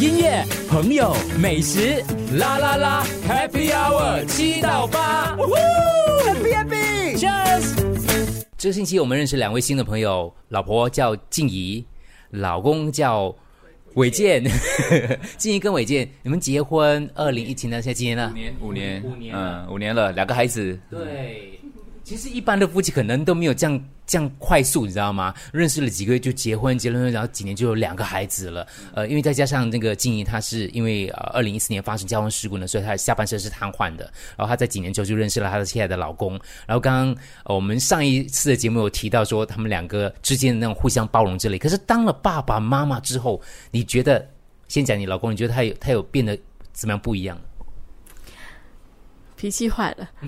音乐、朋友、美食，啦啦啦，Happy Hour 七到八，Happy Happy，Cheers！这个星期我们认识两位新的朋友，老婆叫静怡，老公叫伟健。静怡跟伟健，你们结婚二零一七年，现在几年了？五年，五年，五年嗯，五年了，两个孩子。对，其实一般的夫妻可能都没有这样这样快速，你知道吗？认识了几个月就结婚，结婚然后几年就有两个孩子了。呃，因为再加上那个静怡，她是因为呃二零一四年发生交通事故呢，所以她下半身是瘫痪的。然后她在几年之后就认识了她的现在的老公。然后刚刚、呃我们上一次的节目有提到说，他们两个之间的那种互相包容之类。可是当了爸爸妈妈之后，你觉得先讲你老公，你觉得他有他有变得怎么样不一样？脾气坏了，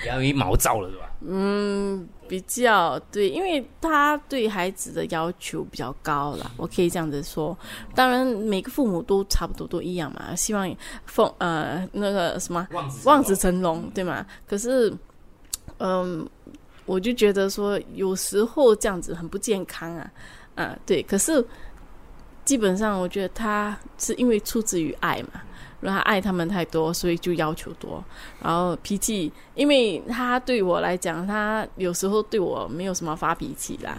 比较毛躁了，是吧？嗯比较对，因为他对孩子的要求比较高了，我可以这样子说。当然，每个父母都差不多都一样嘛，希望奉呃那个什么望子望子成龙，对吗？可是，嗯，我就觉得说有时候这样子很不健康啊，啊，对。可是基本上，我觉得他是因为出自于爱嘛。然后他爱他们太多，所以就要求多，然后脾气，因为他对我来讲，他有时候对我没有什么发脾气啦，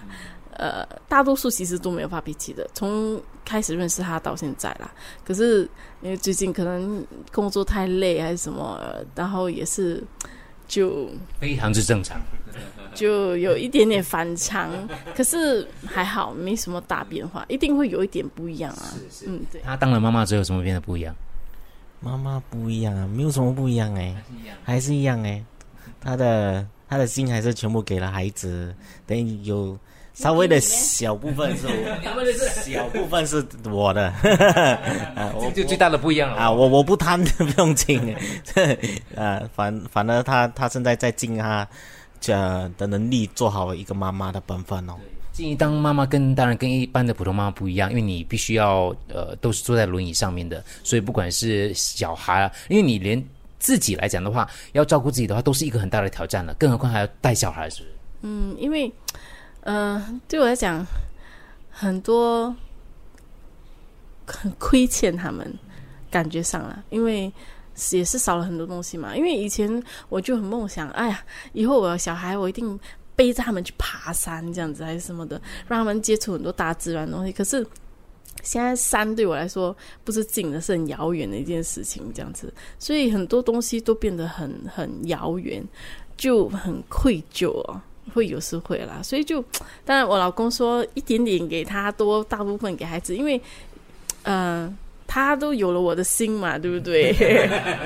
呃，大多数其实都没有发脾气的，从开始认识他到现在啦。可是因为最近可能工作太累还是什么，然后也是就非常之正常。就有一点点反常，可是还好没什么大变化，一定会有一点不一样啊。嗯，对。她当了妈妈之后，有什么变得不一样？妈妈不一样啊，没有什么不一样哎，还是一样。哎，他的他的心还是全部给了孩子，等于有稍微的小部分是我，小部分是我的，啊，我就最大的不一样了。啊，我我不贪不用进，啊，反反而他他现在在进他这的能力做好一个妈妈的本分哦。建议当妈妈跟当然跟一般的普通妈妈不一样，因为你必须要呃都是坐在轮椅上面的，所以不管是小孩啊，因为你连自己来讲的话，要照顾自己的话，都是一个很大的挑战了，更何况还要带小孩，是不是？嗯，因为，呃，对我来讲，很多很亏欠他们，感觉上了，因为也是少了很多东西嘛。因为以前我就很梦想，哎呀，以后我有小孩，我一定背着他们去爬山，这样子还是什么的，让他们接触很多大自然东西。可是现在山对我来说不是近的，是很遥远的一件事情，这样子，所以很多东西都变得很很遥远，就很愧疚哦。会有时会啦，所以就，当然我老公说一点点给他多，大部分给孩子，因为，呃，他都有了我的心嘛，对不对？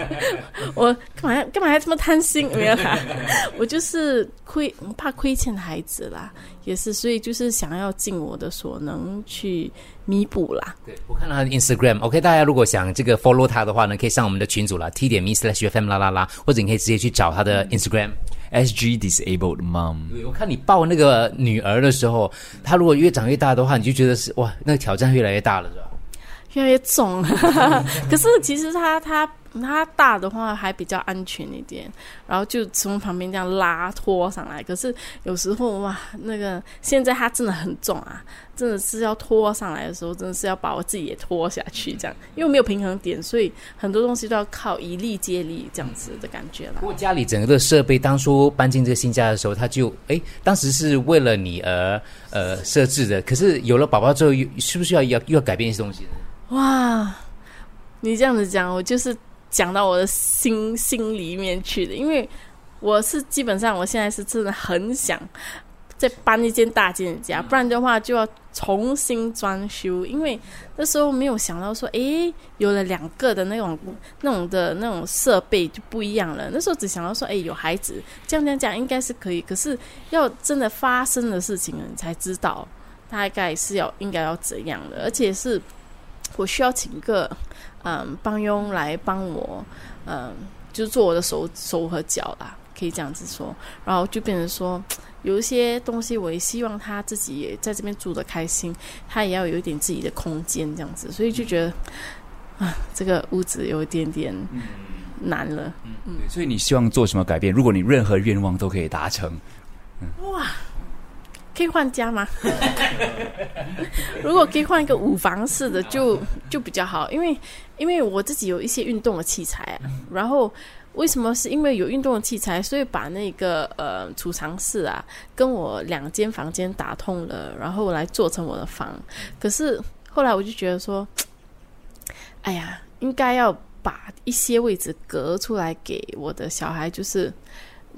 我干嘛干嘛要这么贪心？没有啦，我就是亏怕亏欠孩子啦，也是，所以就是想要尽我的所能去弥补啦。对我看到他的 Instagram，OK，、大家如果想这个 follow 他的话呢，可以上我们的群组啦，t 点 me slash fm 啦啦啦，或者你可以直接去找他的 Instagram。SG disabled mom，对我看你抱那个女儿的时候，她如果越长越大的话，你就觉得是哇，那个挑战越来越大了，是吧？越来越重了，可是其实它它它大的话还比较安全一点，然后就从旁边这样拉拖上来。可是有时候哇，那个现在它真的很重啊，真的是要拖上来的时候，真的是要把我自己也拖下去，这样，因为没有平衡点，所以很多东西都要靠一力接力这样子的感觉啦不。过家里整个的设备，当初搬进这个新家的时候，他就哎，当时是为了你而呃设置的。可是有了宝宝之后，又是不是要要又要改变一些东西呢？哇，你这样子讲，我就是讲到我的心心里面去的，因为我是基本上我现在是真的很想再搬一间大间的家，不然的话就要重新装修，因为那时候没有想到说，诶，有了两个的那种那种的那种设备就不一样了。那时候只想到说，诶，有孩子，这样这样这样应该是可以，可是要真的发生的事情了，你才知道大概是要应该要怎样的，而且是。我需要请一个嗯帮佣来帮我，嗯，就是做我的手手和脚啦，可以这样子说。然后就变成说，有一些东西我也希望他自己也在这边住的开心，他也要有一点自己的空间这样子，所以就觉得啊，这个屋子有一点点难了。嗯所以你希望做什么改变？如果你任何愿望都可以达成，可以换家吗？如果可以换一个五房式的，就就比较好，因为因为我自己有一些运动的器材啊，然后为什么是因为有运动的器材，所以把那个呃储藏室啊跟我两间房间打通了，然后来做成我的房。可是后来我就觉得说，哎呀，应该要把一些位置隔出来给我的小孩，就是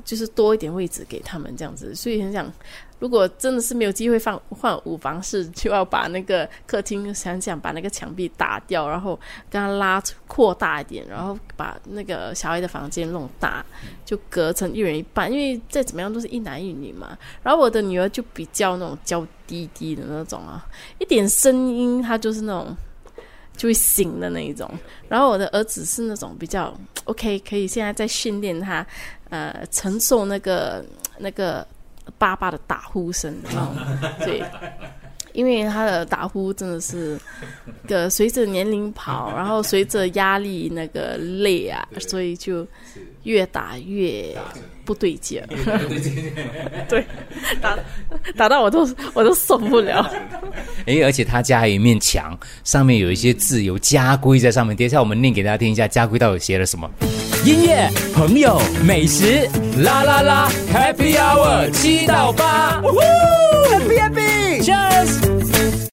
就是多一点位置给他们这样子。所以很想，如果真的是没有机会放换五房室，就要把那个客厅想想把那个墙壁打掉，然后跟他拉扩大一点，然后把那个小孩的房间弄大，就隔成一人一半，因为再怎么样都是一男一女嘛。然后我的女儿就比较那种娇滴滴的那种啊，一点声音她就是那种。就会醒的那一种，然后我的儿子是那种比较 OK，可以现在在训练他，呃，承受那个那个爸爸的打呼声，然后对，因为他的打呼真的是 个随着年龄跑，然后随着压力那个累啊，所以就越打越不对劲儿，对，打打到我都我都受不了。哎，而且他家还有一面墙，上面有一些字，有家规在上面。等一下我们念给大家听一下，家规到底写了什么？音乐、朋友、美食，啦啦啦，Happy Hour 七到八，Happy Happy，Cheers。